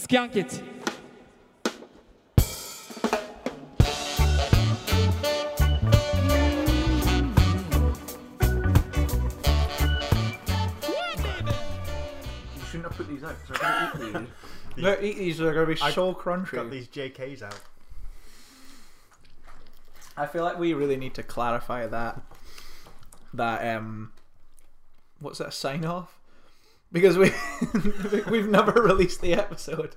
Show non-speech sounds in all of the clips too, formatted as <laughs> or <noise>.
Skank it. You shouldn't have put these out because I'm going to eat these. <laughs> no, eat these. They're going to be I so crunchy. Got these JKs out. I feel like we really need to clarify that. That um, what's that sign off? Because we <laughs> we've never released the episode.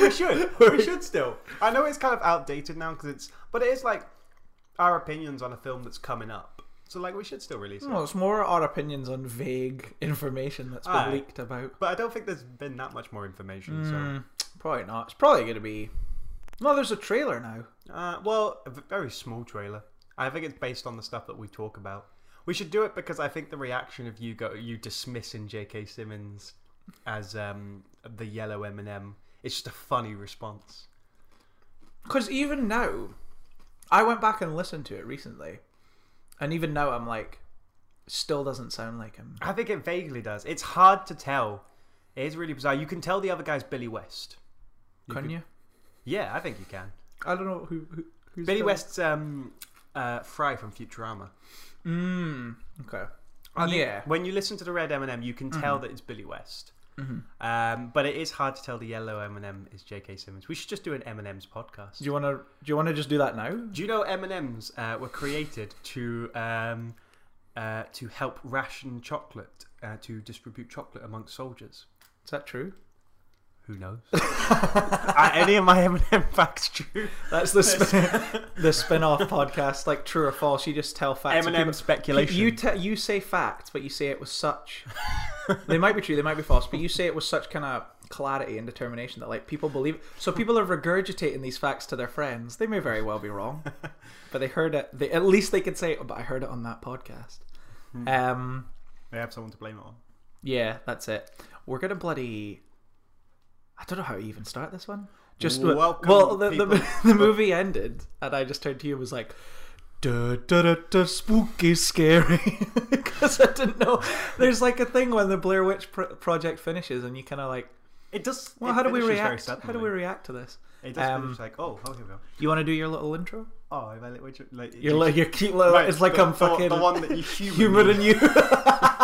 We should. <laughs> we should still. I know it's kind of outdated now because it's, but it is like our opinions on a film that's coming up. So like we should still release it. No, it's more our opinions on vague information that's been Aye. leaked about. But I don't think there's been that much more information. Mm, probably not. It's probably going to be. No, there's a trailer now. So, uh, well, a v- very small trailer. I think it's based on the stuff that we talk about. We should do it because I think the reaction of you go you dismissing J.K. Simmons as um, the yellow M&M it's just a funny response. Because even now, I went back and listened to it recently, and even now I'm like, still doesn't sound like him. I think it vaguely does. It's hard to tell. It is really bizarre. You can tell the other guy's Billy West. Can could- you? Yeah, I think you can. I don't know who. who who's Billy West's um, uh, Fry from Futurama. Mm, okay. Yeah. When you listen to the red M&M, you can tell that it's Billy West. Um, but it is hard to tell the yellow M&M is J.K. Simmons. We should just do an M&M's podcast. Do you want to? Do you want to just do that now? Do you know M&M's uh, were created to um, uh, to help ration chocolate uh, to distribute chocolate amongst soldiers? Is that true? Who knows? <laughs> Are any of my M&M facts true? That's the spin, <laughs> the spin-off podcast, like true or false. You just tell facts. M&M and people- speculation. You te- you say facts, but you say it with such. they might be true, they might be false, but you say it with such kind of clarity and determination that like people believe. So people are regurgitating these facts to their friends. They may very well be wrong, <laughs> but they heard it. They, at least they could say, oh, "But I heard it on that podcast." Um. They have someone to blame it on. Yeah, that's it. We're gonna bloody. I don't know how to even start this one. Just Welcome, well, the, the, <laughs> the movie ended, and I just turned to you and was like, "Da da da spooky, scary," <laughs> because I didn't know. There's like a thing when the Blair Witch pro- project finishes, and you kind of like, It does. "Well, it how do we react? How do we react to this?" It does Um, like, oh, oh, here we go. You want to do your little intro? Oh, let which, like, Your cute little. Right, it's like the, I'm fucking the one that you humor me. and you. <laughs>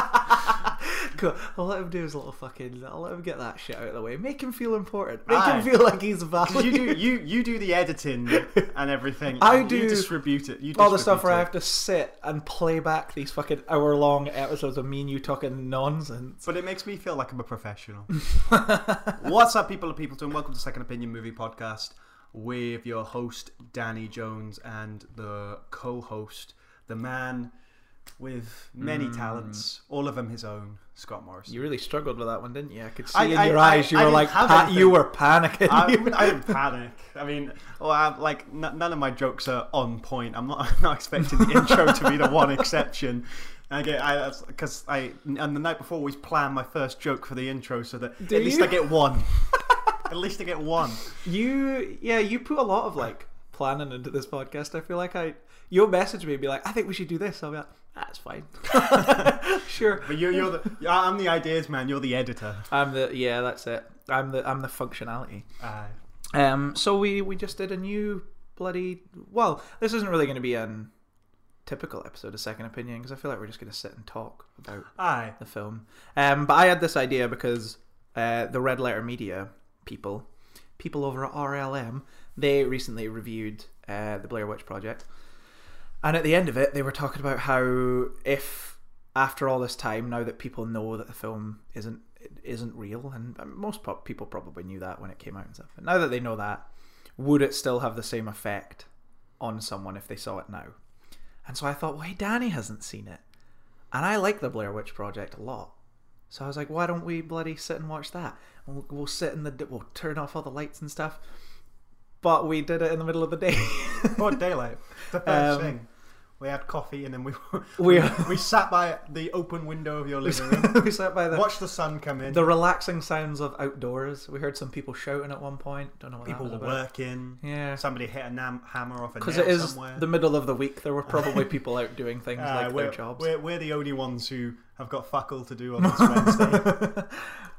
I'll let him do his little fucking. I'll let him get that shit out of the way. Make him feel important. Make Aye. him feel like he's valued. you do you <laughs> you do the editing and everything. I and You do distribute it. You all the stuff where I have to sit and play back these fucking hour long episodes of me and you talking nonsense. But it makes me feel like I'm a professional. <laughs> What's up, people of Peopleton? and welcome to Second Opinion Movie Podcast with your host Danny Jones and the co-host, the man with many Hmm. talents, all of them his own, Scott Morrison. You really struggled with that one, didn't you? I could see I- in I- your I- eyes you were like pa- you were panicking. I, <laughs> I didn't panic. I mean, well, I, like n- none of my jokes are on point. I'm not. <laughs> I'm not expecting the intro to be the <laughs> one exception. I get, I because I and the night before always plan my first joke for the intro so that Do at least? I get one. at least I get one. You yeah, you put a lot of like planning into this podcast. I feel like I you'll message me and be like, I think we should do this. I'll be like, that's fine. <laughs> sure. But you're, you're the. I'm the ideas man. You're the editor. I'm the yeah, that's it. I'm the I'm the functionality. Uh, Um so we we just did a new bloody well, this isn't really gonna be an typical episode of Second Opinion because I feel like we're just gonna sit and talk about aye. the film. Um, but I had this idea because uh, the Red Letter Media people, people over at RLM, they recently reviewed uh, the Blair Witch Project, and at the end of it, they were talking about how if after all this time, now that people know that the film isn't isn't real, and most people probably knew that when it came out and stuff, but now that they know that, would it still have the same effect on someone if they saw it now? And so I thought, why Danny hasn't seen it? And I like the Blair Witch Project a lot. So I was like, why don't we bloody sit and watch that? We'll, we'll sit in the, we'll turn off all the lights and stuff. But we did it in the middle of the day. <laughs> What daylight? The first Um, thing. We had coffee and then we <laughs> We- <laughs> we sat by the open window of your living room, we sat by the watched the sun come in. the relaxing sounds of outdoors. We heard some people shouting at one point. Don't know what People were about. working. Yeah, Somebody hit a nam- hammer off a because it is somewhere. the middle of the week. There were probably people out doing things Uh, like we're, their jobs. We're, we're the only ones who have got fuck all to do on this Wednesday.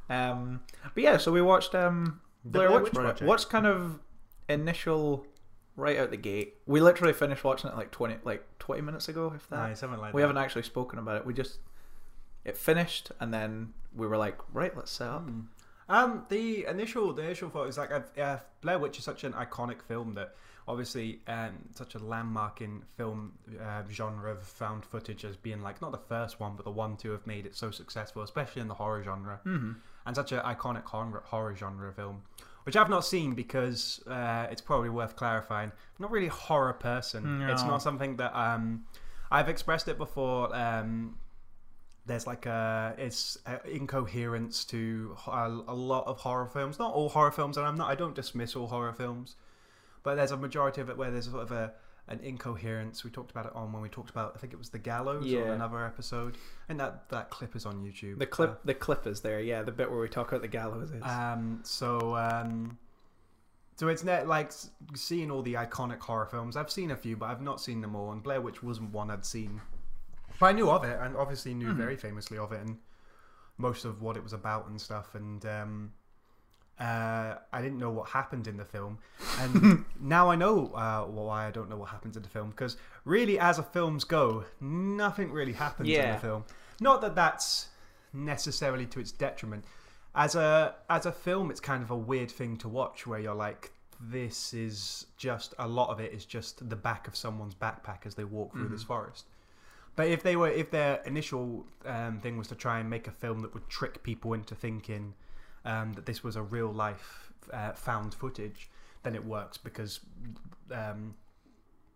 Um, but yeah, so we watched um, Blair, Blair Witch Project. Project. What's kind of initial right out the gate? We literally finished watching it like twenty like twenty minutes ago, if that. Something like we that. haven't actually spoken about it. We just it finished, and then we were like, right, let's set up. Mm. Um, the initial the initial thought is like I've, uh, Blair Witch is such an iconic film that obviously um, such a landmark in film uh, genre of found footage as being like not the first one but the one to have made it so successful, especially in the horror genre, Mm-hmm. and such an iconic horror, horror genre film. Which I've not seen because uh, it's probably worth clarifying. I'm not really a horror person. It's not something that um, I've expressed it before. Um, there's like a it's a incoherence to a, a lot of horror films. Not all horror films, and I'm not. I don't dismiss all horror films, but there's a majority of it where there's sort of a an incoherence. We talked about it on when we talked about I think it was the gallows Yeah. on another episode, and that that clip is on YouTube. The clip, the clip is there. Yeah, the bit where we talk about the gallows is. Uh, um, so um, so it's net like seeing all the iconic horror films. I've seen a few, but I've not seen them all. And Blair Witch wasn't one I'd seen, but I knew of it, and obviously knew Mhm. very famously of it, and most of what it was about and stuff. And um, uh, I didn't know what happened in the film, and <laughs> now I know uh, why I don't know what happens in the film. Because really, as a films go, nothing really happens in the film. Not that that's necessarily to its detriment. As a as a film, it's kind of a weird thing to watch, where you're like, this is just a lot of it is just the back of someone's backpack as they walk through this Mhm. forest. But if they were, if their initial um, thing was to try and make a film that would trick people into thinking um, that this was a real life uh, found footage, then it works because um,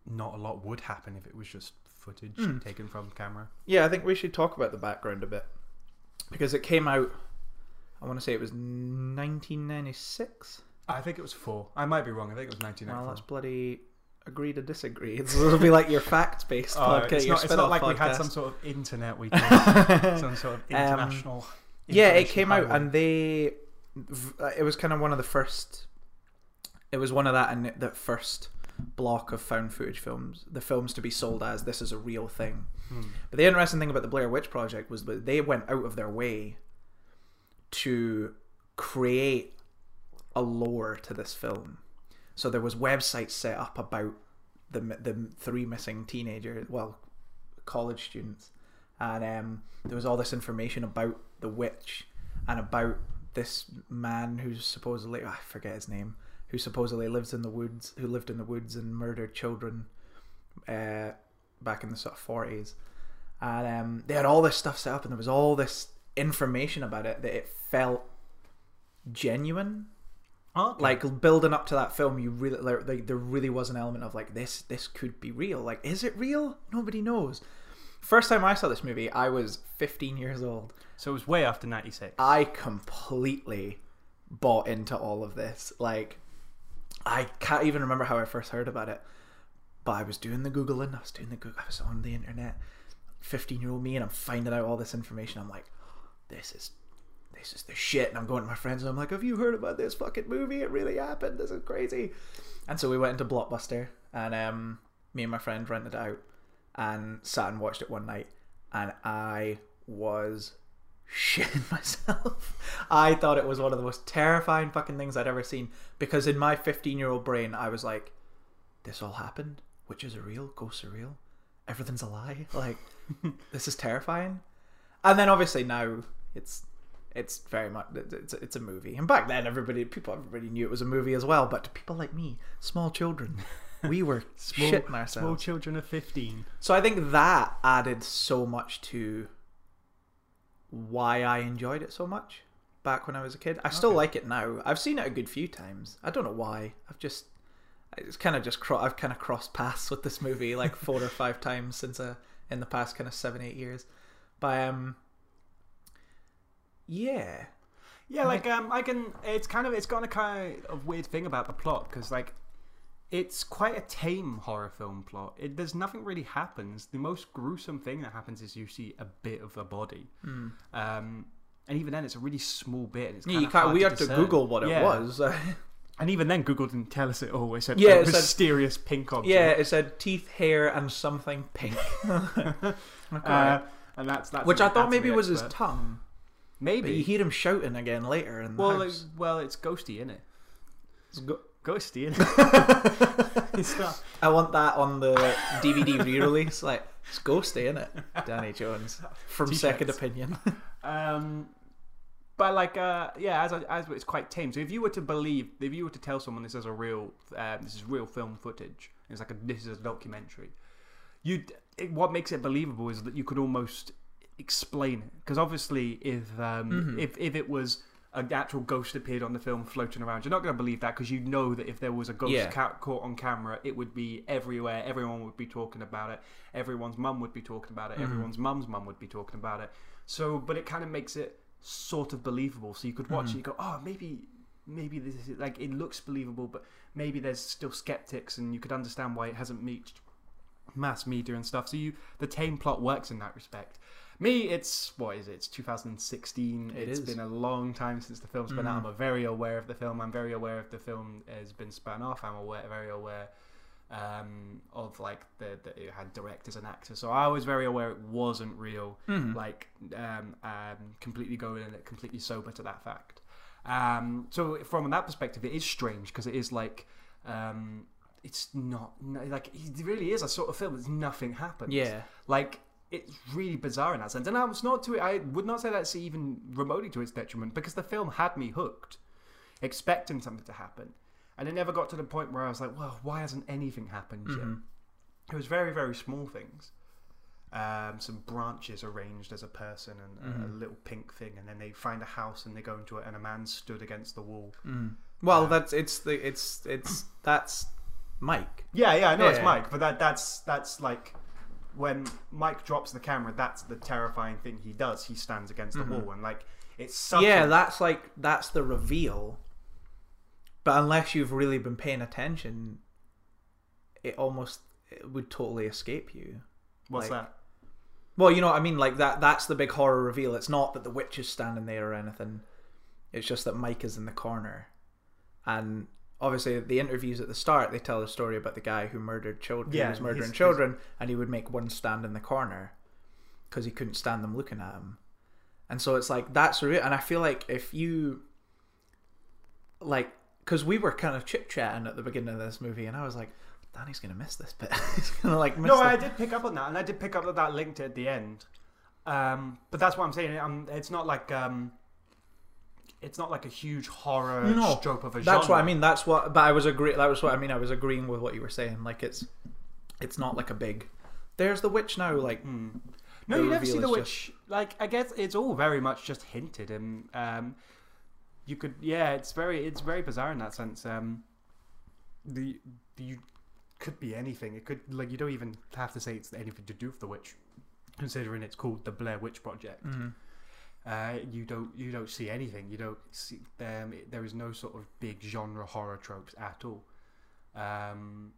not a lot would happen if it was just footage Mm. taken from camera. yeah, I think we should talk about the background a bit because it came out. I want to say it was 1996. I think it was four. I might be wrong. I think it was Well, 1994. let's bloody agree to disagree. <laughs> It'll be like your fact-based Oh, podcast. it's, not, it's not like we had some sort of internet we <laughs> could, some sort of international. Um, yeah, it came out and they. uh, It was kind of one of the first. It was one of that and that first block of found footage films, the films to be sold as this is a real thing. Hmm. But the interesting thing about the Blair Witch Project was that they went out of their way to create a lore to this film. So there was websites set up about the the three missing teenagers, well, college students, and um, there was all this information about the witch and about this man who's supposedly I forget his name, who supposedly lives in the woods, who lived in the woods and murdered children, uh, back in the sort of forties, and um, they had all this stuff set up, and there was all this information about it that it felt genuine. Okay. like building up to that film you really like, like there really was an element of like this this could be real. Like is it real? Nobody knows first time i saw this movie i was 15 years old so it was way after '96. i completely bought into all of this like i can't even remember how i first heard about it but i was doing the googling i was doing the google i was on the internet 15 year old me and i'm finding out all this information i'm like this is this is the shit. And I'm going to my friends and I'm like, have you heard about this fucking movie? It really happened. This is crazy. And so we went into Blockbuster and um, me and my friend rented it out and sat and watched it one night. And I was shitting <laughs> myself. I thought it was one of the most terrifying fucking things I'd ever seen because in my 15 year old brain, I was like, this all happened. Witches are real. Ghosts are real. Everything's a lie. <laughs> Like, this is terrifying. And then obviously now it's it's very much it's it's a movie. And back then, everybody people everybody knew it was a movie as well. But to people like me, small children, we were <laughs> Small- shitting Small children of 15. So I think that added so much to why I enjoyed it so much back when I was a kid. I still Okay. like it now. I've seen it a good few times. I don't know why. I've just it's kind of just cro- I've kind of crossed paths with this movie like <laughs> four or five times since uh, in the past kind of seven eight years. But um, yeah, Yeah, like um, I can. It's kind of it's got a kind of weird thing about the plot because like it's quite a tame horror film plot. It, there's nothing really happens. The most gruesome thing that happens is you see a bit of a body, Hmm. um, and even then it's a really small bit. And it's Yeah, kind you of can't, we to had to discern. Google what it Yeah. was. <laughs> and even then Google didn't tell us it all. It said Yeah, it said- mysterious pink object. yeah, it said teeth, hair, and something pink. <laughs> <laughs> Uh, and that's that's Which I thought maybe was his tongue. But you hear him shouting again later in the Well, house. like, well, it's ghosty in it. It's go- ghosty. <laughs> <laughs> I want that on the DVD re-release. Like it's ghosty, in it? Danny Jones from T-shirts. Second Opinion. <laughs> Um, but like, uh, yeah, as I, as it's quite tame. So if you were to believe, if you were to tell someone this is a real, uh, this is real film footage, it's like a this is a documentary. You, what makes it believable is that you could almost explain it because obviously, if um, Mhm. if if it was an actual ghost appeared on the film floating around, you're not going to believe that because you know that if there was a ghost Yeah. ca- caught on camera, it would be everywhere. Everyone would be talking about it. Everyone's mum would be talking about it. Mhm. Everyone's mum's mum would be talking about it. So, but it kind of makes it sort of believable. So you could watch Mhm. it, you go, oh, maybe, maybe this is like it looks believable, but maybe there's still skeptics, and you could understand why it hasn't reached mass media and stuff. So you, the tame plot works in that respect. Me, it's what is it? It's 2016. It It's is. been a long time since the film's been out. Mhm. I'm very aware of the film. I'm very aware of the film has been spun off. I'm aware, very aware um, of like the, the it had directors and actors. So I was very aware it wasn't real. Mhm. Like um, um, completely going in it completely sober to that fact. Um, so from that perspective, it is strange because it is like. Um, it's not like it really is a sort of film. That's nothing happens. Yeah. Like it's really bizarre in that sense, and I was not to. I would not say that's even remotely to its detriment because the film had me hooked, expecting something to happen, and it never got to the point where I was like, "Well, why hasn't anything happened yet?" Mhm. It was very, very small things. Um, some branches arranged as a person and a- a little pink thing, and then they find a house and they go into it, and a man stood against the wall. Mhm. Well, Uh, that's it's the it's it's that's Mike. Yeah, yeah, I know it's Yeah. Mike, but that that's that's like when Mike drops the camera. That's the terrifying thing he does. He stands against Mhm. the wall, and like it's yeah, that's like that's the reveal. But unless you've really been paying attention, it almost it would totally escape you. what's like- that? Well, you know what I mean. Like that. That's the big horror reveal. It's not that the witch is standing there or anything. It's just that Mike is in the corner, and obviously the interviews at the start they tell the story about the guy who murdered children. Yeah, he was murdering he's- children, and he would make one stand in the corner because he couldn't stand them looking at him. And so it's like that's real. And I feel like if you like, because we were kind of chit chatting at the beginning of this movie, and I was like, Danny's gonna miss this bit. <laughs> He's gonna like miss. No, the- I did pick up on that, and I did pick up that that linked at the end. Um, but that's what I'm saying. Um, it's not like um, it's not like a huge horror No, stroke of a That's genre. what I mean. That's what. But I was agree. That was what I mean. I was agreeing with what you were saying. Like it's, it's not like a big. There's the witch now. Like Hmm. No, you never see the witch. Like I guess it's all very much just hinted, and um, you could yeah, it's very it's very bizarre in that sense. Um, the you could be anything. It could like you don't even have to say it's anything to do with the witch, considering it's called the Blair Witch Project. mhm. Uh, you don't you don't see anything. You don't see um, it- there is no sort of big genre horror tropes at all. Um,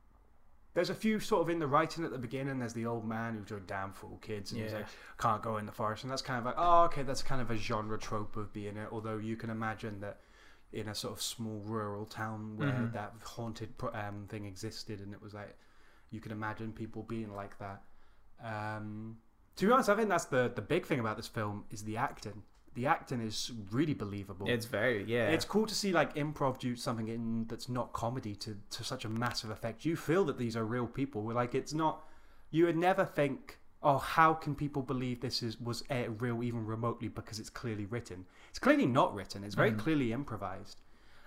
there's a few sort of in the writing at the beginning. There's the old man who's a damn fool kids and he's like can't go in the forest, and that's kind of like oh okay, that's kind of a genre trope of being it. Although you can imagine that in a sort of small rural town where Mhm. that haunted um, thing existed, and it was like you can imagine people being like that. Um, to be honest, I think that's the the big thing about this film is the acting. The acting is really believable. It's very yeah. It's cool to see like improv do something in that's not comedy to, to such a massive effect. You feel that these are real people. Like it's not. You would never think, oh, how can people believe this is was real even remotely because it's clearly written. It's clearly not written. It's very Mhm. clearly improvised,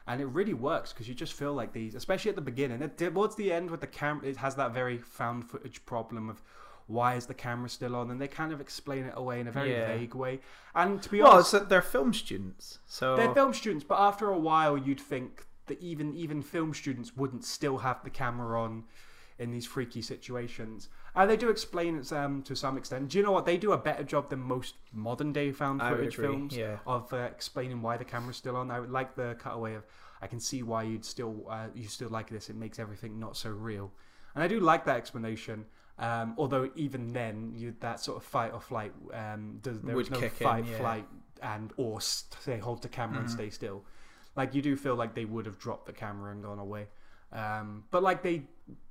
and it really works because you just feel like these, especially at the beginning. It, towards the end with the camera, it has that very found footage problem of. Why is the camera still on? And they kind of explain it away in a very Yeah. vague way. And to be well, honest, they're film students, so they're film students, but after a while, you'd think that even even film students wouldn't still have the camera on in these freaky situations. And they do explain it um, to some extent. Do you know what? They do a better job than most modern day found footage films yeah. of uh, explaining why the camera's still on. I would like the cutaway of I can see why you'd still uh, you still like this. It makes everything not so real, and I do like that explanation. Um, although even then, you, that sort of fight or flight, um, does, there Would is no kick in, fight, yeah. flight, and or say hold the camera and Mhm. stay still. Like you do feel like they would have dropped the camera and gone away, um, but like they,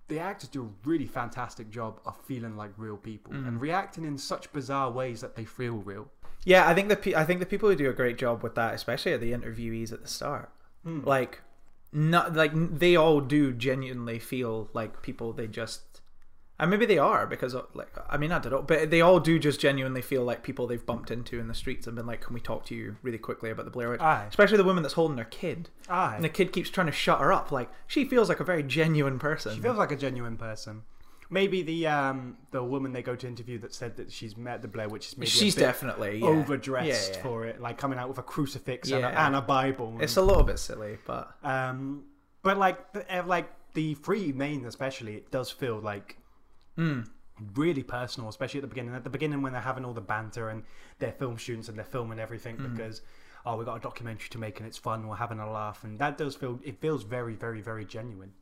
the actors do a really fantastic job of feeling like real people Mhm. and reacting in such bizarre ways that they feel real. yeah. I think the pe- I think the people who do a great job with that, especially at the interviewees at the start, Mm. like not like they all do genuinely feel like people they just and maybe they are because uh, like I mean I don't know but they all do just genuinely feel like people they've bumped into in the streets and been like can we talk to you really quickly about the Blair Witch Aye. especially the woman that's holding her kid Aye. and the kid keeps trying to shut her up like she feels like a very genuine person She feels like a genuine person. Maybe the um the woman they go to interview that said that she's met the Blair Witch is maybe she's a bit definitely yeah. overdressed Yeah, yeah. for it, like coming out with a crucifix and, a, Yeah. and a Bible. it's a little bit silly but um, but like eh, like the three main especially, it does feel like mm, really personal, especially at the beginning. At the beginning when they're having all the banter and their film students and they're filming everything Mm. because oh we got a documentary to make and it's fun, we're having a laugh, and that does feel it feels very very very genuine.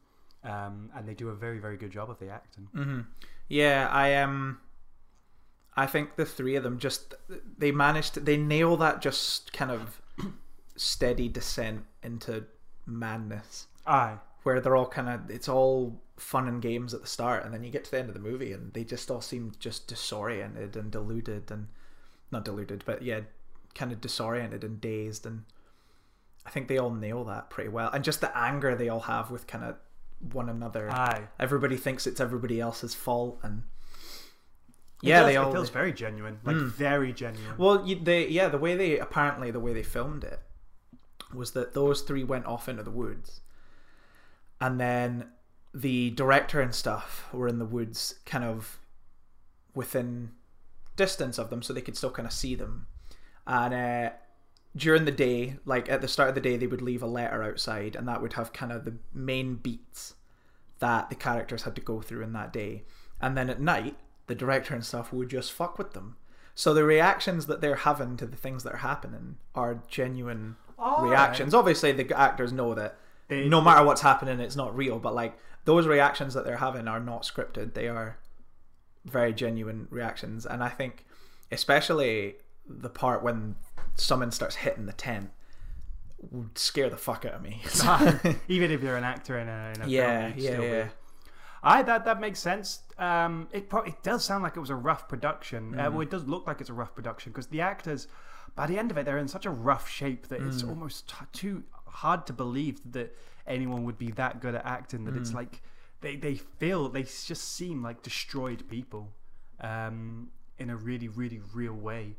Um, and they do a very very good job of the acting. hmm Yeah, I Um, I think the three of them just they managed to, they nail that just kind of <clears throat> steady descent into madness Aye. Where they're all kind of it's all fun and games at the start and then you get to the end of the movie and they just all seem just disoriented and deluded and not deluded but yeah kind of disoriented and dazed and I think they all nail that pretty well and just the anger they all have with kind of one another Aye. everybody thinks it's everybody else's fault and It yeah does- they all It feels very genuine, like Mm. very genuine. well they yeah the way they apparently the way they filmed it was that those three went off into the woods and then the director and stuff were in the woods kind of within distance of them so they could still kind of see them. And uh, during the day like at the start of the day they would leave a letter outside and that would have kind of the main beats that the characters had to go through in that day. And then at night the director and stuff would just fuck with them. So the reactions that they're having to the things that are happening are genuine reactions. Obviously the actors know that They- no matter what's happening it's not real but like those reactions that they're having are not scripted they are very genuine reactions and i think especially the part when someone starts hitting the tent would scare the fuck out of me <laughs> <laughs> Even if you're an actor in a, in a yeah film, you'd yeah be- I that that makes sense. Um, it pro- it does sound like it was a rough production. Mm. Uh, well, it does look like it's a rough production because the actors, by the end of it, they're in such a rough shape that it's Mm. almost t- too hard to believe that anyone would be that good at acting. That Mm. it's like they they feel they just seem like destroyed people, um, in a really really real way.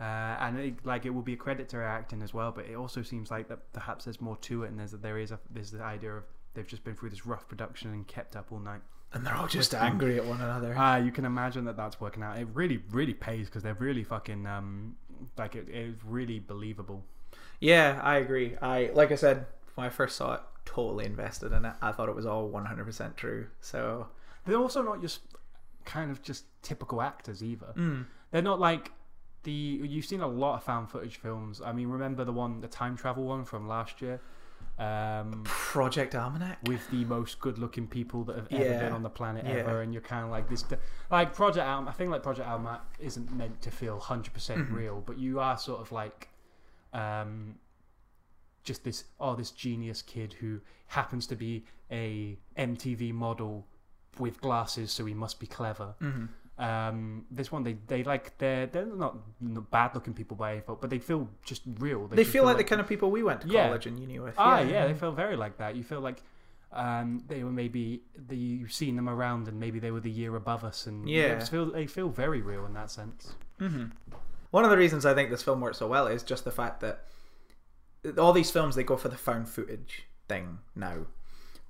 Uh, and it, like it will be a credit to their acting as well, but it also seems like that perhaps there's more to it, and there's there is a there's the idea of they've just been through this rough production and kept up all night. and they're all just angry at one another Ah, you can imagine that that's working out. It really, really pays because they're really fucking um, like it, it's really believable. Yeah i agree i like i said when i first saw it totally invested in it i thought it was all 100% true so They're also not just kind of just typical actors either. mm. They're not like the you've seen a lot of found footage films. I mean, remember the one, the time travel one from last year, um, project almanac with the most good-looking people that have ever Yeah. been on the planet Yeah. ever, and you're kind of like this, like Project Alm. I think like Project Almanac isn't meant to feel hundred percent Mhm. real, but you are sort of like, um, just this oh this genius kid who happens to be a MTV model with glasses, so he must be clever. mm-hmm. Um, this one they they like they're they're not bad looking people by any fault, but they feel just real. they, just feel like the kind of people we went to Yeah. college and uni with Ah, yeah, they feel very like that. You feel like um, they were maybe the, you've seen them around, and maybe they were the year above us, and Yeah. they feel they feel very real in that sense. hmm One of the reasons I think this film works so well is just the fact that all these films they go for the found footage thing now,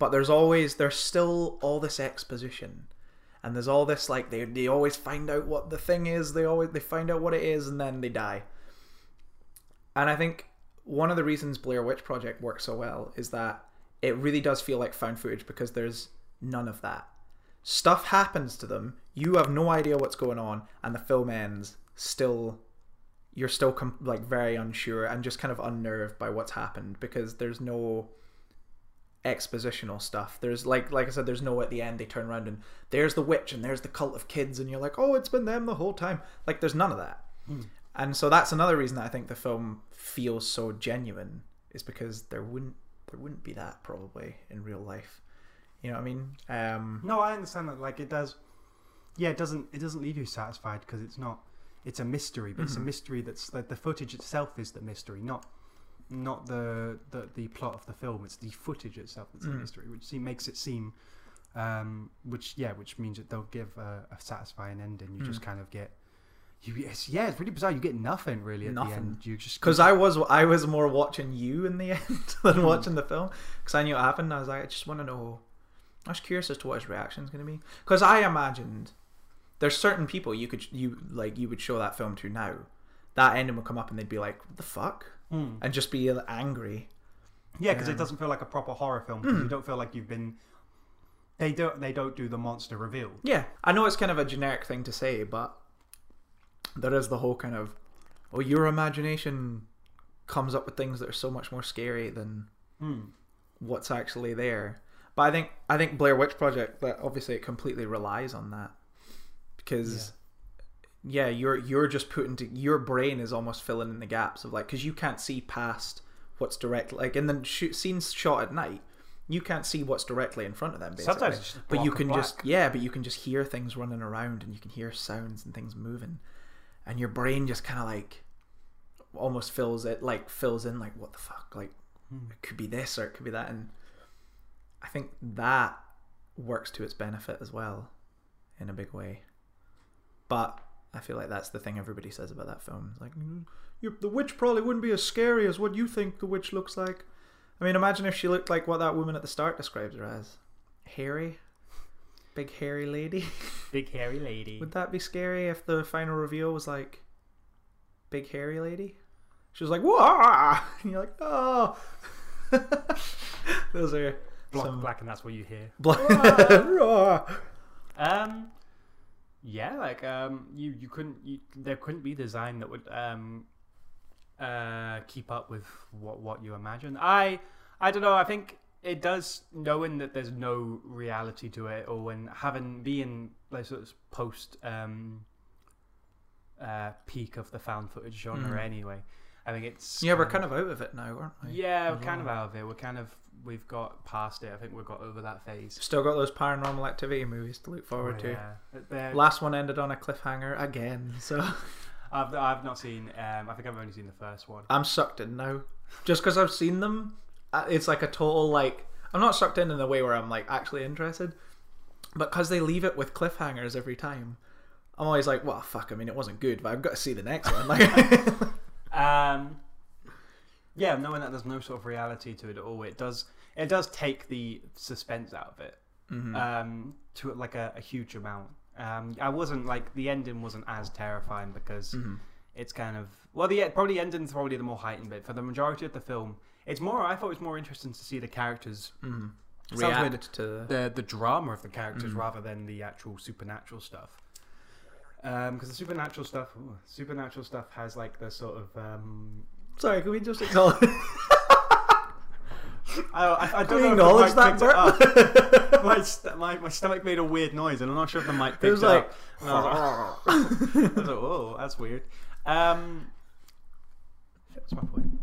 but there's always there's still all this exposition, and there's all this like they they always find out what the thing is. They always they find out what it is, and then they die. And I think one of the reasons Blair Witch Project works so well is that it really does feel like found footage because there's none of that. Stuff happens to them, you have no idea what's going on, and the film ends still. You're still com- like very unsure and just kind of unnerved by what's happened because there's no expositional stuff. There's like like I said, there's no at the end they turn around and there's the witch and there's the cult of kids and you're like, oh, it's been them the whole time. Like there's none of that. Hmm. And so that's another reason that I think the film feels so genuine is because there wouldn't there wouldn't be that probably in real life. You know what I mean? Um, No, I understand that. Like it does. Yeah, it doesn't. It doesn't leave you satisfied because it's not. It's a mystery, but it's a Mhm. mystery that's like the footage itself is the mystery, not not the, the the plot of the film. It's the footage itself that's a Mm. mystery, which seem, makes it seem, um, which yeah, which means that they'll give a, a satisfying ending. You just Mm. kind of get. You, it's, yeah, it's really bizarre. You get nothing really at the Nothing. end. You just Because I was I was more watching you in the <laughs> end than Hmm. watching the film because I knew what happened. I was like, I just want to know. I was curious as to what his reaction is going to be because I imagined there's certain people you could you like you would show that film to now. That ending would come up and they'd be like, "What the fuck?" Mm. and just be angry. Yeah, because Um, it doesn't feel like a proper horror film. Mm. You don't feel like you've been. They don't. They don't do the monster reveal. Yeah, I know it's kind of a generic thing to say, but there is the whole kind of, oh, your imagination comes up with things that are so much more scary than Mm. what's actually there. But I think I think Blair Witch Project that obviously it completely relies on that because yeah, you're you're just putting to your brain is almost filling in the gaps of like because you can't see past what's direct like in the shoot, scenes shot at night. You can't see what's directly in front of them. Basically. Sometimes it's just but you can black. just yeah, but you can just hear things running around and you can hear sounds and things moving, and your brain just kind of like almost fills it like fills in like what the fuck like Mm. it could be this or it could be that and i think that works to its benefit as well in a big way but i feel like that's the thing everybody says about that film it's like "Mm, the witch probably wouldn't be as scary as what you think the witch looks like i mean imagine if she looked like what that woman at the start describes her as hairy big hairy lady <laughs> Big hairy lady. would that be scary if the final reveal was like big hairy lady? She was like, "Whoa!" <laughs> And you're like, "Oh." <laughs> Those are Block some- black, and that's what you hear. Bla- Um, yeah, like um, you you couldn't you, there couldn't be design that would um uh keep up with what what you imagine. I I don't know. I think it does knowing that there's no reality to it, or when having being like sort of post um uh peak of the found footage genre Mhm. anyway. I think it's yeah, we're kind of out of it now, aren't we? yeah, we're kind of out of it. We're kind of we've got past it. I think we've got over that phase. Still got those paranormal activity movies to look forward Oh, to. yeah. They're- Last one ended on a cliffhanger again, so <laughs> I've I've not seen. Um, I think I've only seen the first one. I'm sucked in now. Just because I've seen them, uh, it's like a total like I'm not sucked in in the way where I'm like actually interested, but because they leave it with cliffhangers every time, I'm always like, well, fuck. I mean, it wasn't good, but I've got to see the next one. <laughs> Like, Um, yeah, knowing that there's no sort of reality to it at all, it does it does take the suspense out of it Mhm. um, to like a, a huge amount. Um, I wasn't like the ending wasn't as terrifying because Mhm. it's kind of well the probably ending's probably the more heightened bit for the majority of the film. It's more I thought it was more interesting to see the characters Mhm. Weird. react to the the drama of the characters Mm. rather than the actual supernatural stuff. Because the supernatural stuff, ooh, supernatural stuff has like the sort of. Um, Sorry, can we just <laughs> acknowledge, I, I, I don't know acknowledge that up. my, st- my my stomach made a weird noise, and I'm not sure if the mic picked It it, was like, up. And I was like, I was like, oh, that's weird. Um, that was my point.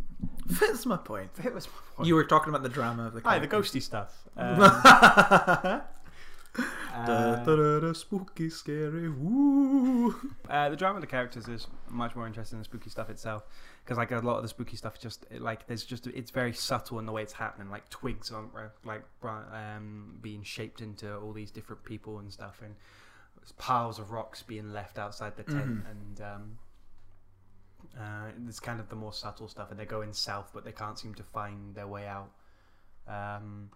fits my point. That was my point. You were talking about the drama of the Hi, the ghosty stuff. <laughs> Um, da, uh, da, da, spooky, scary. Woo. Uh, the drama of the characters is much more interesting than the spooky stuff itself because like a lot of the spooky stuff just it, like there's just it's very subtle in the way it's happening like twigs uh, like um, being shaped into all these different people and stuff and piles of rocks being left outside the tent Mhm. and um, uh, it's kind of the more subtle stuff and they're going south but they can't seem to find their way out um,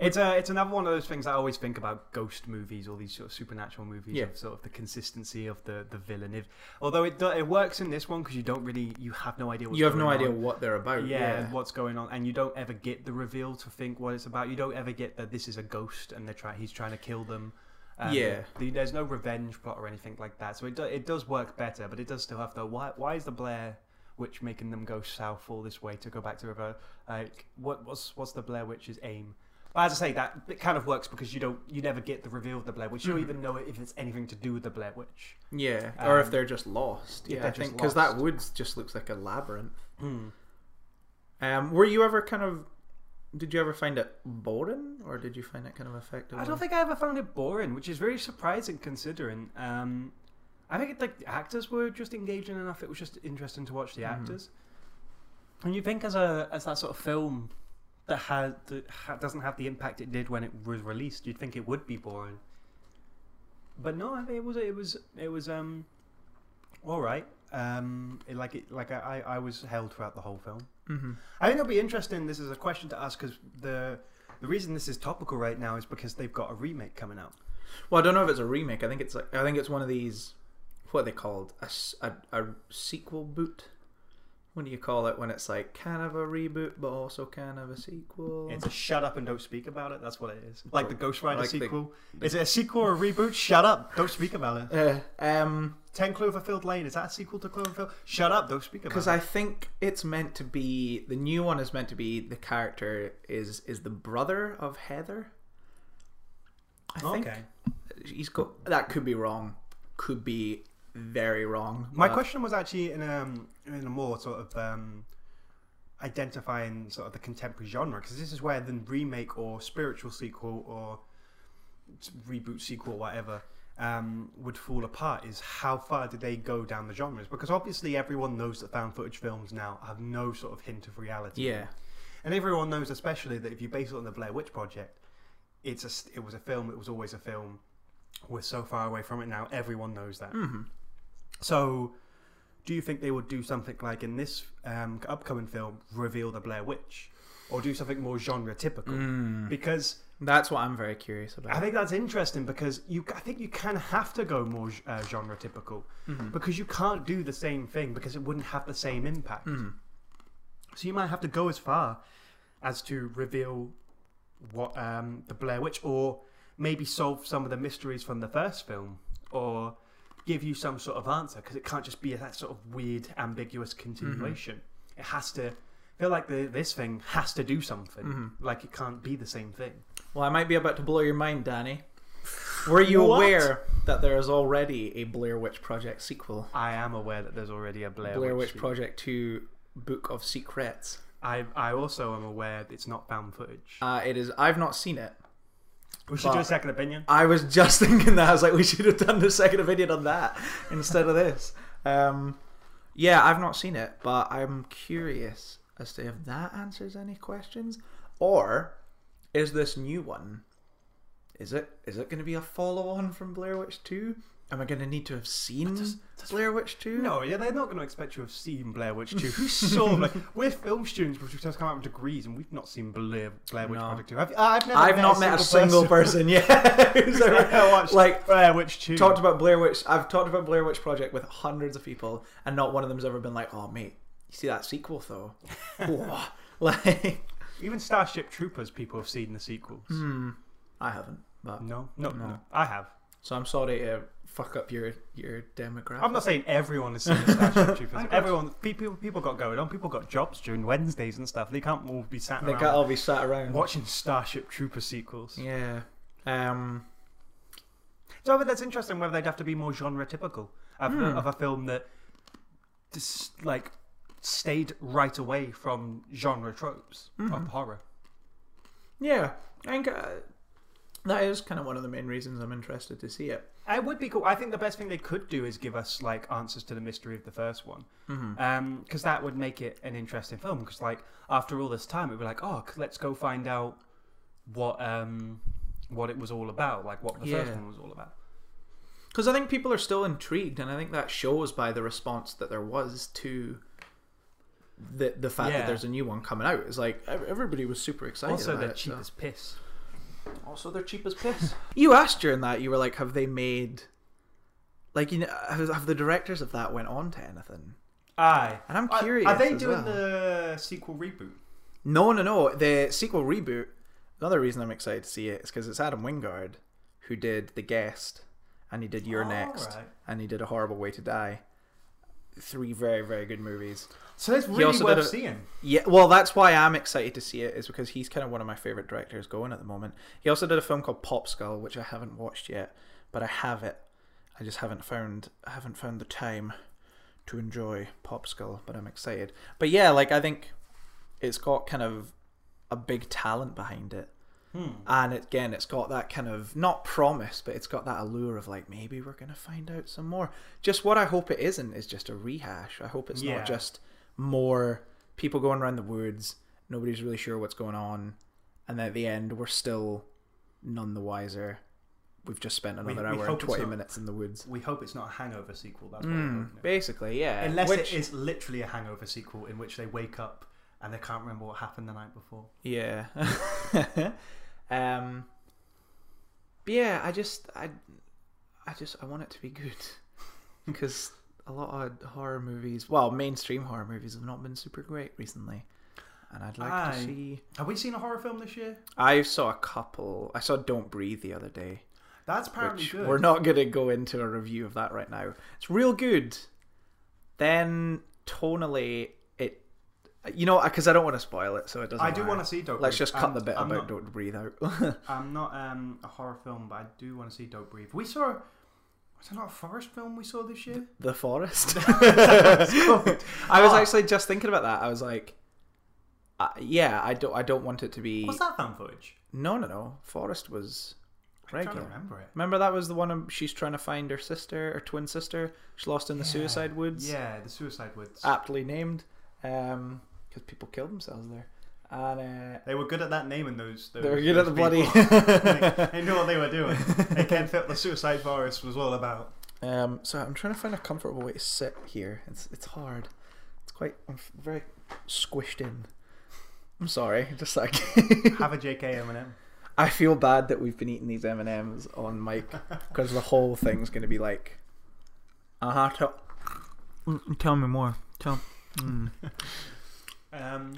it's a it's another one of those things I always think about ghost movies, all these sort of supernatural movies, Yeah. of sort of the consistency of the the villain. If, although it it works in this one because you don't really you have no idea. You have no going idea on. what they're about. Yeah, Yeah. what's going on, and you don't ever get the reveal to think what it's about. You don't ever get that this is a ghost and they're trying. He's trying to kill them. Um, Yeah. the, there's no revenge plot or anything like that. So it do, it does work better, but it does still have the why. Why is the Blair Witch making them go south all this way to go back to River? Like what what's what's the Blair Witch's aim? But as I say, that it kind of works because you don't you never get the reveal of the Blair Witch. You don't Mhm. even know if it's anything to do with the Blair Witch. Yeah, or if Um, they're just lost. if Yeah, they're I think because that lost. woods just looks like a labyrinth. Hmm. Um, were you ever kind of? Did you ever find it boring, or did you find it kind of effective? I don't think I ever found it boring, which is very surprising considering. Um, I think it, like the actors were just engaging enough. It was just interesting to watch the Mhm. actors. And you think as a as that sort of film that had that ha- doesn't have the impact it did when it was released, you'd think it would be boring. But no, it was it was it was um all right. Um, it, like it like I I was held throughout the whole film. Mm-hmm. I think it'll be interesting. This is a question to ask because the the reason this is topical right now is because they've got a remake coming out. Well, I don't know if it's a remake. I think it's like I think it's one of these. What are they called? a a sequel boot. What do you call it when it's like kind of a reboot but also kind of a sequel? It's a shut up and don't speak about it. That's what it is. Like the Ghost Rider Like the- sequel. Is it a sequel or a reboot? Shut up. Don't speak about it. Uh, um, Ten Cloverfield Lane. Is that a sequel to Cloverfield? Shut up. Don't speak about it. because. I think it's meant to be the new one is meant to be the character is is the brother of Heather. I think okay. he's got that could be wrong, could be very wrong. My but- question was actually in um in a more sort of um identifying sort of the contemporary genre because this is where the remake or spiritual sequel or reboot sequel whatever um, would fall apart is how far did they go down the genres? Because obviously everyone knows that found footage films now have no sort of hint of reality. Yeah, and everyone knows especially that if you base it on the Blair Witch Project it's a it was a film it was always a film. We're so far away from it now everyone knows that. Hmm so, do you think they would do something like in this um, upcoming film, reveal the Blair Witch, or do something more genre typical? Mm. Because that's what I'm very curious about. I think that's interesting because you, I think you kind of have to go more uh, genre typical Mhm. because you can't do the same thing because it wouldn't have the same impact. Mhm. So you might have to go as far as to reveal what um, the Blair Witch, or maybe solve some of the mysteries from the first film, or give you some sort of answer because it can't just be that sort of weird, ambiguous continuation. It has to feel like the, this thing has to do something. Mhm. Like it can't be the same thing. Well, I might be about to blow your mind, Danny. Were you What? aware that there is already a Blair Witch Project sequel? I am aware that there's already a Blair, Blair, Witch. Witch. Project 2 Book of Secrets. I I also am aware that it's not found footage. Uh, it is. I've not seen it. We should do a second opinion. I was just <laughs> thinking that. I was like, we should have done the second opinion on that instead of this. Um, yeah, I've not seen it, but I'm curious as to if that answers any questions, or is this new one? Is it is it going to be a follow on from Blair Witch Two? Am I going to need to have seen Blair Witch Two? No, yeah, they're not going to expect you to have seen Blair Witch 2. <laughs> Who saw like we're film students, which we've just come out with degrees, and we've not seen Blair, Blair Witch No. Project 2. I've, I've never I've met not met a single person yet. who's ever- watched like Blair Witch 2. talked about Blair Witch. I've talked about Blair Witch Project with hundreds of people, and not one of them's ever been like, "Oh, mate, you see that sequel though?" <laughs> <laughs> Like, Even Starship Troopers, people have seen the sequels. hmm, I haven't, but No, no, no, No. I have. So I'm sorry to fuck up your your demographic. I'm not saying everyone is seen Starship Troopers. <laughs> Everyone, people, people got going on. People got jobs during Wednesdays and stuff. They can't all be sat They around can't all be sat around. watching Starship Trooper sequels. Yeah. Um. So I think that's interesting whether they'd have to be more genre typical of, Hmm. of a film that just like stayed right away from genre tropes of Mhm. horror. Yeah. I think uh, that is kind of one of the main reasons I'm interested to see it. It would be cool. I think the best thing they could do is give us like answers to the mystery of the first one, Mm-hmm. because that would make it an interesting film. Because like after all this time, it'd be like, oh, let's go find out what um what it was all about, like what the first one was all about. Because I think people are still intrigued, and I think that shows by the response that there was to the the fact Yeah. that there's a new one coming out. It's like everybody was super excited. also, about they're it, cheap so- piss. Also, they're cheap as piss. <laughs> you asked during that, you were like, "Have they made like you know have, have the directors of that went on to anything?" Aye. And I'm curious. Are they as doing well. the sequel reboot? No, no, no. The sequel reboot. Another reason I'm excited to see it is because it's Adam Wingard who did The Guest, and he did You're Oh, Next, right. and he did A Horrible Way to Die. Three very, very good movies. So He really worth a- seeing. Yeah, well, that's why I'm excited to see it, is because he's kind of one of my favorite directors going at the moment. He also did a film called Pop Skull, which I haven't watched yet, but I have it. I just haven't found I haven't found the time to enjoy Pop Skull, but I'm excited. But yeah, like I think it's got kind of a big talent behind it. Hmm. And again, it's got that kind of not promise, but it's got that allure of like maybe we're gonna find out some more. Just what I hope it isn't is just a rehash. I hope it's Yeah. not just more people going around the woods. Nobody's really sure what's going on, and then at the end, we're still none the wiser. We've just spent another we hour and twenty not- minutes in the woods. We hope it's not a Hangover sequel. That's what we're Mm, basically, yeah. Unless Which- it is literally a Hangover sequel in which they wake up and they can't remember what happened the night before. Yeah. <laughs> um. But yeah, I just I, I just I want it to be good <laughs> because a lot of horror movies, well, mainstream horror movies, have not been super great recently, and I'd like Aye. to see. Have we seen a horror film this year? I saw a couple. I saw Don't Breathe the other day, That's apparently good. we're not going to go into a review of that right now. It's real good. Then tonally, you know, because I don't want to spoil it, so it doesn't. I do matter. want to see Don't Breathe. Let's Breathe. just cut I'm- the bit I'm about not, Don't Breathe out. <laughs> I'm not um, a horror film, but I do want to see Don't Breathe. We saw. Was it not a forest film we saw this year? The Forest. <laughs> <laughs> I was Ah. actually just thinking about that. I was like, uh, yeah, I don't, I don't want it to be. What's that found footage? No, no, no. Forest was I'm trying to regular. remember it. Remember that was the one um, she's trying to find her sister, her twin sister. She lost in the Yeah. suicide woods. Yeah, the Suicide Woods. Aptly named, because people killed themselves there. And uh, They were good at that naming those. those they were good at the those bloody. people. <laughs> Like, they knew what they were doing. They can't fit the Suicide Forest was all about. um, so I'm trying to find a comfortable way to sit here. It's it's hard. It's quite. I'm very squished in. I'm sorry. <laughs> Just like. <laughs> Have a JK Eminem. I feel bad that we've been eating these M and M's on mic because the whole thing's going to be like, uh huh. Tell, Mm, tell me more. Tell. Mm. Um,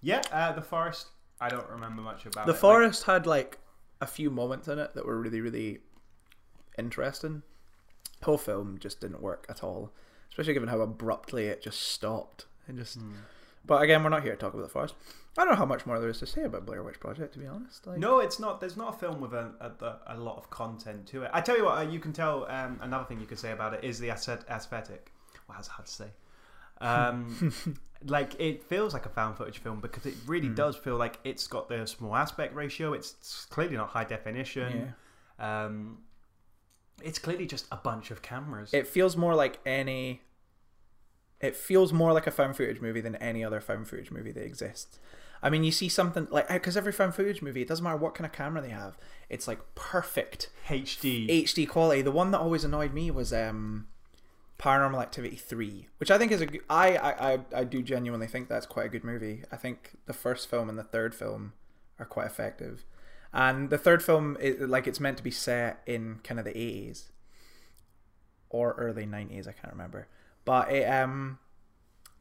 yeah, uh, the forest. I don't remember much about The it. Forest had like a few moments in it that were really, really interesting. The whole film just didn't work at all, especially given how abruptly it just stopped. And just, hmm. but again, we're not here to talk about the forest. I don't know how much more there is to say about Blair Witch Project, to be honest. Like, No, it's not. There's not a film with a, a, a lot of content to it. I tell you what, uh, you can tell. Um, another thing you could say about it is the aesth- aesthetic. Well, that's hard to say. Um, <laughs> like it feels like a found footage film because it really Hmm. does feel like it's got the small aspect ratio. It's clearly not high definition. yeah. Um, it's clearly just a bunch of cameras. it feels more like any it feels more like a found footage movie than any other found footage movie that exists i mean you see something like because every found footage movie it doesn't matter what kind of camera they have it's like perfect HD. hd quality the one that always annoyed me was um paranormal activity 3 which i think is a I, I I- do genuinely think that's quite a good movie. I think the first film and the third film are quite effective. And the third film is like it's meant to be set in kind of the 80s or early 90s i can't remember. But it um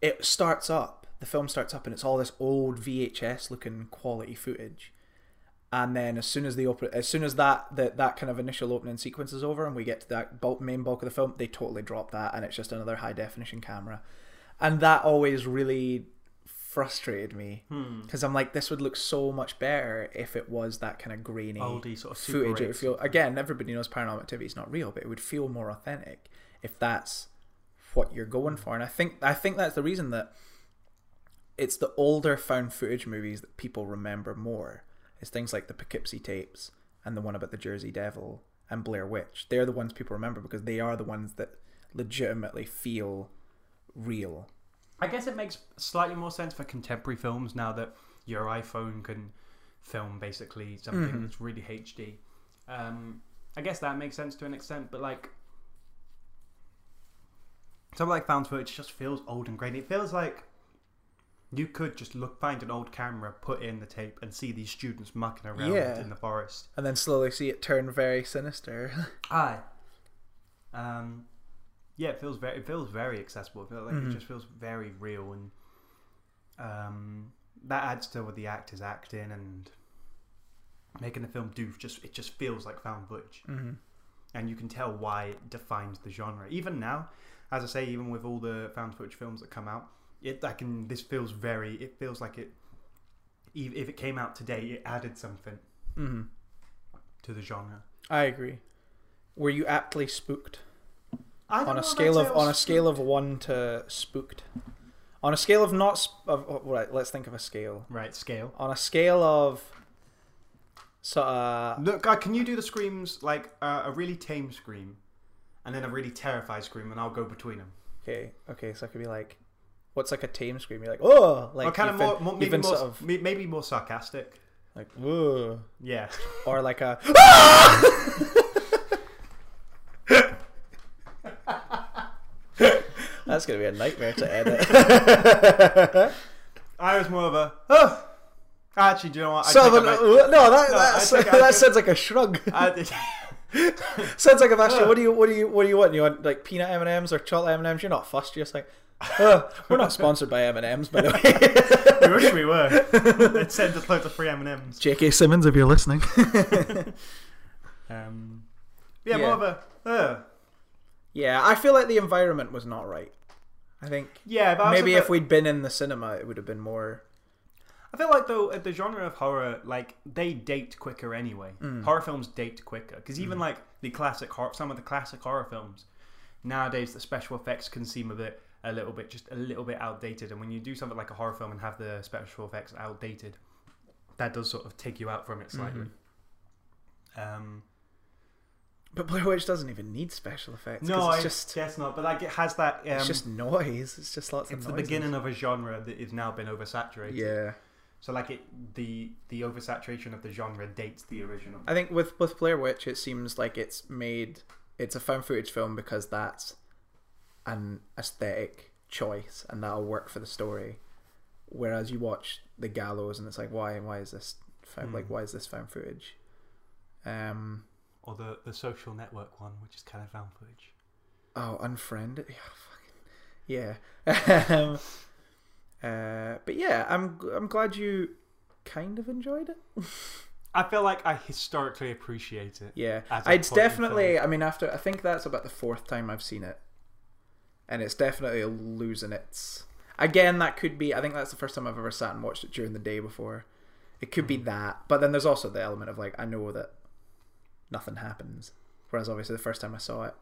it starts up the film starts up and it's all this old vhs looking quality footage and then as soon as the open as soon as that that, that kind of initial opening sequence is over and we get to that bulk, main bulk of the film they totally drop that and it's just another high definition camera and that always really frustrated me Hmm. because i'm like this would look so much better if it was that kind of grainy Oldie sort of footage. It would 8s. feel again. Everybody knows paranormal activity is not real, but it would feel more authentic if that's what you're going for. And I think I think that's the reason that it's the older found footage movies that people remember more. It's things like the Poughkeepsie tapes and the one about the Jersey Devil and Blair Witch. They're the ones people remember because they are the ones that legitimately feel real. I guess it makes slightly more sense for contemporary films now that your iPhone can film basically something Mhm. that's really HD. Um, I guess that makes sense to an extent, but like something like found footage just feels old and grainy. It feels like you could just look, find an old camera, put in the tape, and see these students mucking around Yeah. in the forest. And then slowly see it turn very sinister. <laughs> Aye. Um, yeah, it feels very it feels very accessible. It feels like Mhm. it just feels very real, and um, that adds to what the actors acting and making the film do. Just it just feels like found footage, mm-hmm. and you can tell why it defines the genre. Even now, as I say, even with all the found footage films that come out, it I can this feels very. It feels like it. If it came out today, it added something Mm-hmm. to the genre. I agree. Were you aptly spooked? I on a scale of on a scale of one to spooked on a scale of not sp- of, oh, right let's think of a scale right scale. on a scale of so uh Look, guy, can you do the screams like uh, a really tame scream, and then a really terrified scream, and I'll go between them. okay okay so it could be like What's like a tame scream? You're like, oh, like or kind of more, more maybe been more, sort of maybe more sarcastic. like, whoa, Yeah. <laughs> or like a. <laughs> <laughs> That's gonna be a nightmare to edit. I was more of a. Oh. Actually, do you know what? I Sort of take an- it uh, no, that No, that think- sounds like a shrug. I- sounds like a actually. What do you what do you what do you want? You want like peanut M and M's or chocolate M and M's? You're not fussed. You're just like, we're not sponsored by M and M's, by the way. <laughs> we wish we were. They'd send us loads of free M and M's. J.K. Simmons, if you're listening. <laughs> Um, yeah, Yeah. more of a. Uh. yeah, I feel like the environment was not right. I think Yeah, but I also maybe feel- if we'd been in the cinema, it would have been more. I feel like though the genre of horror, like they date quicker anyway. Mm. Horror films date quicker because even like the classic horror, some of the classic horror films nowadays, the special effects can seem a bit, a little bit, just a little bit outdated. And when you do something like a horror film and have the special effects outdated, that does sort of take you out from it slightly. Um, But Blair Witch doesn't even need special effects. no, it's I just guess not. But like it has that. Um, it's just noise. It's just lots of it's the beginning of a genre that has now been oversaturated. Yeah, So like it, the the oversaturation of the genre dates the original. I think with with Blair Witch, it seems like it's made. It's a found footage film because that's an aesthetic choice, and that'll work for the story. Whereas you watch The Gallows, and it's like, why? Why is this found? Like, Hmm. why is this found footage? Um. or the the social network one, which is kind of found footage. Oh, unfriend. Yeah, fucking, yeah. <laughs> um, uh, but yeah, I'm I'm glad you kind of enjoyed it. I feel like I historically appreciate it. Yeah, As a it's definitely. I mean, after I think that's about the fourth time I've seen it, and it's definitely losing its. Again, that could be. I think that's the first time I've ever sat and watched it during the day before. It could be that, but then there's also the element of like I know that nothing happens. Whereas obviously the first time I saw it,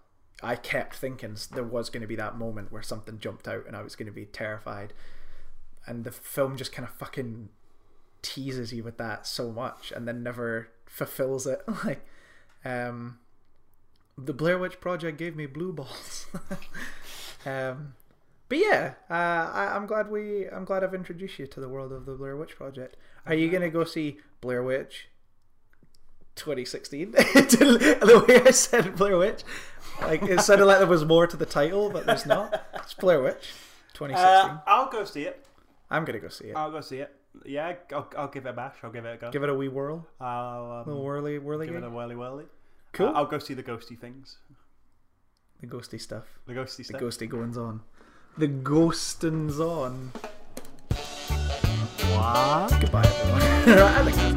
I kept thinking there was going to be that moment where something jumped out and I was going to be terrified, and the film just kind of fucking teases you with that so much and then never fulfills it. <laughs> like, um, the Blair Witch Project gave me blue balls. <laughs> um, but yeah, uh, I, I'm glad we. I'm glad I've introduced you to the world of the Blair Witch Project. Are you gonna go see Blair Witch 2016? <laughs> the way I said Blair Witch, like it sounded like there was more to the title, but there's not. It's Blair Witch 2016. Uh, I'll go see it. I'm gonna go see it. I'll go see it. Yeah, I'll, I'll give it a bash. I'll give it a go. Give it a wee whirl, I'll um, little whirly whirly. give it a whirly whirly. Cool. Uh, I'll go see the ghosty things. The ghosty stuff. The ghosty stuff. The ghosty goings on. The ghostins on. What? Goodbye, everyone. <laughs>